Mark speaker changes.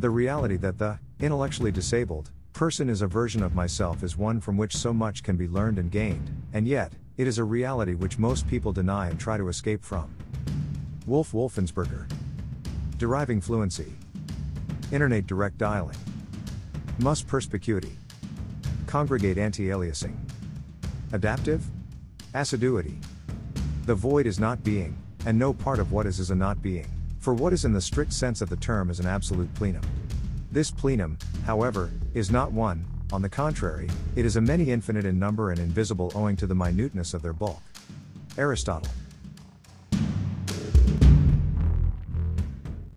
Speaker 1: The reality that the intellectually disabled person is a version of myself is one from which so much can be learned and gained, and yet, it is a reality which most people deny and try to escape from. Wolf Wolfensberger. Deriving fluency. Internet direct dialing. Must perspicuity. Congregate anti aliasing. Adaptive? Assiduity. The void is not being, and no part of what is is a not being, for what is in the strict sense of the term is an absolute plenum. This plenum, however, is not one, on the contrary, it is a many infinite in number and invisible owing to the minuteness of their bulk. Aristotle.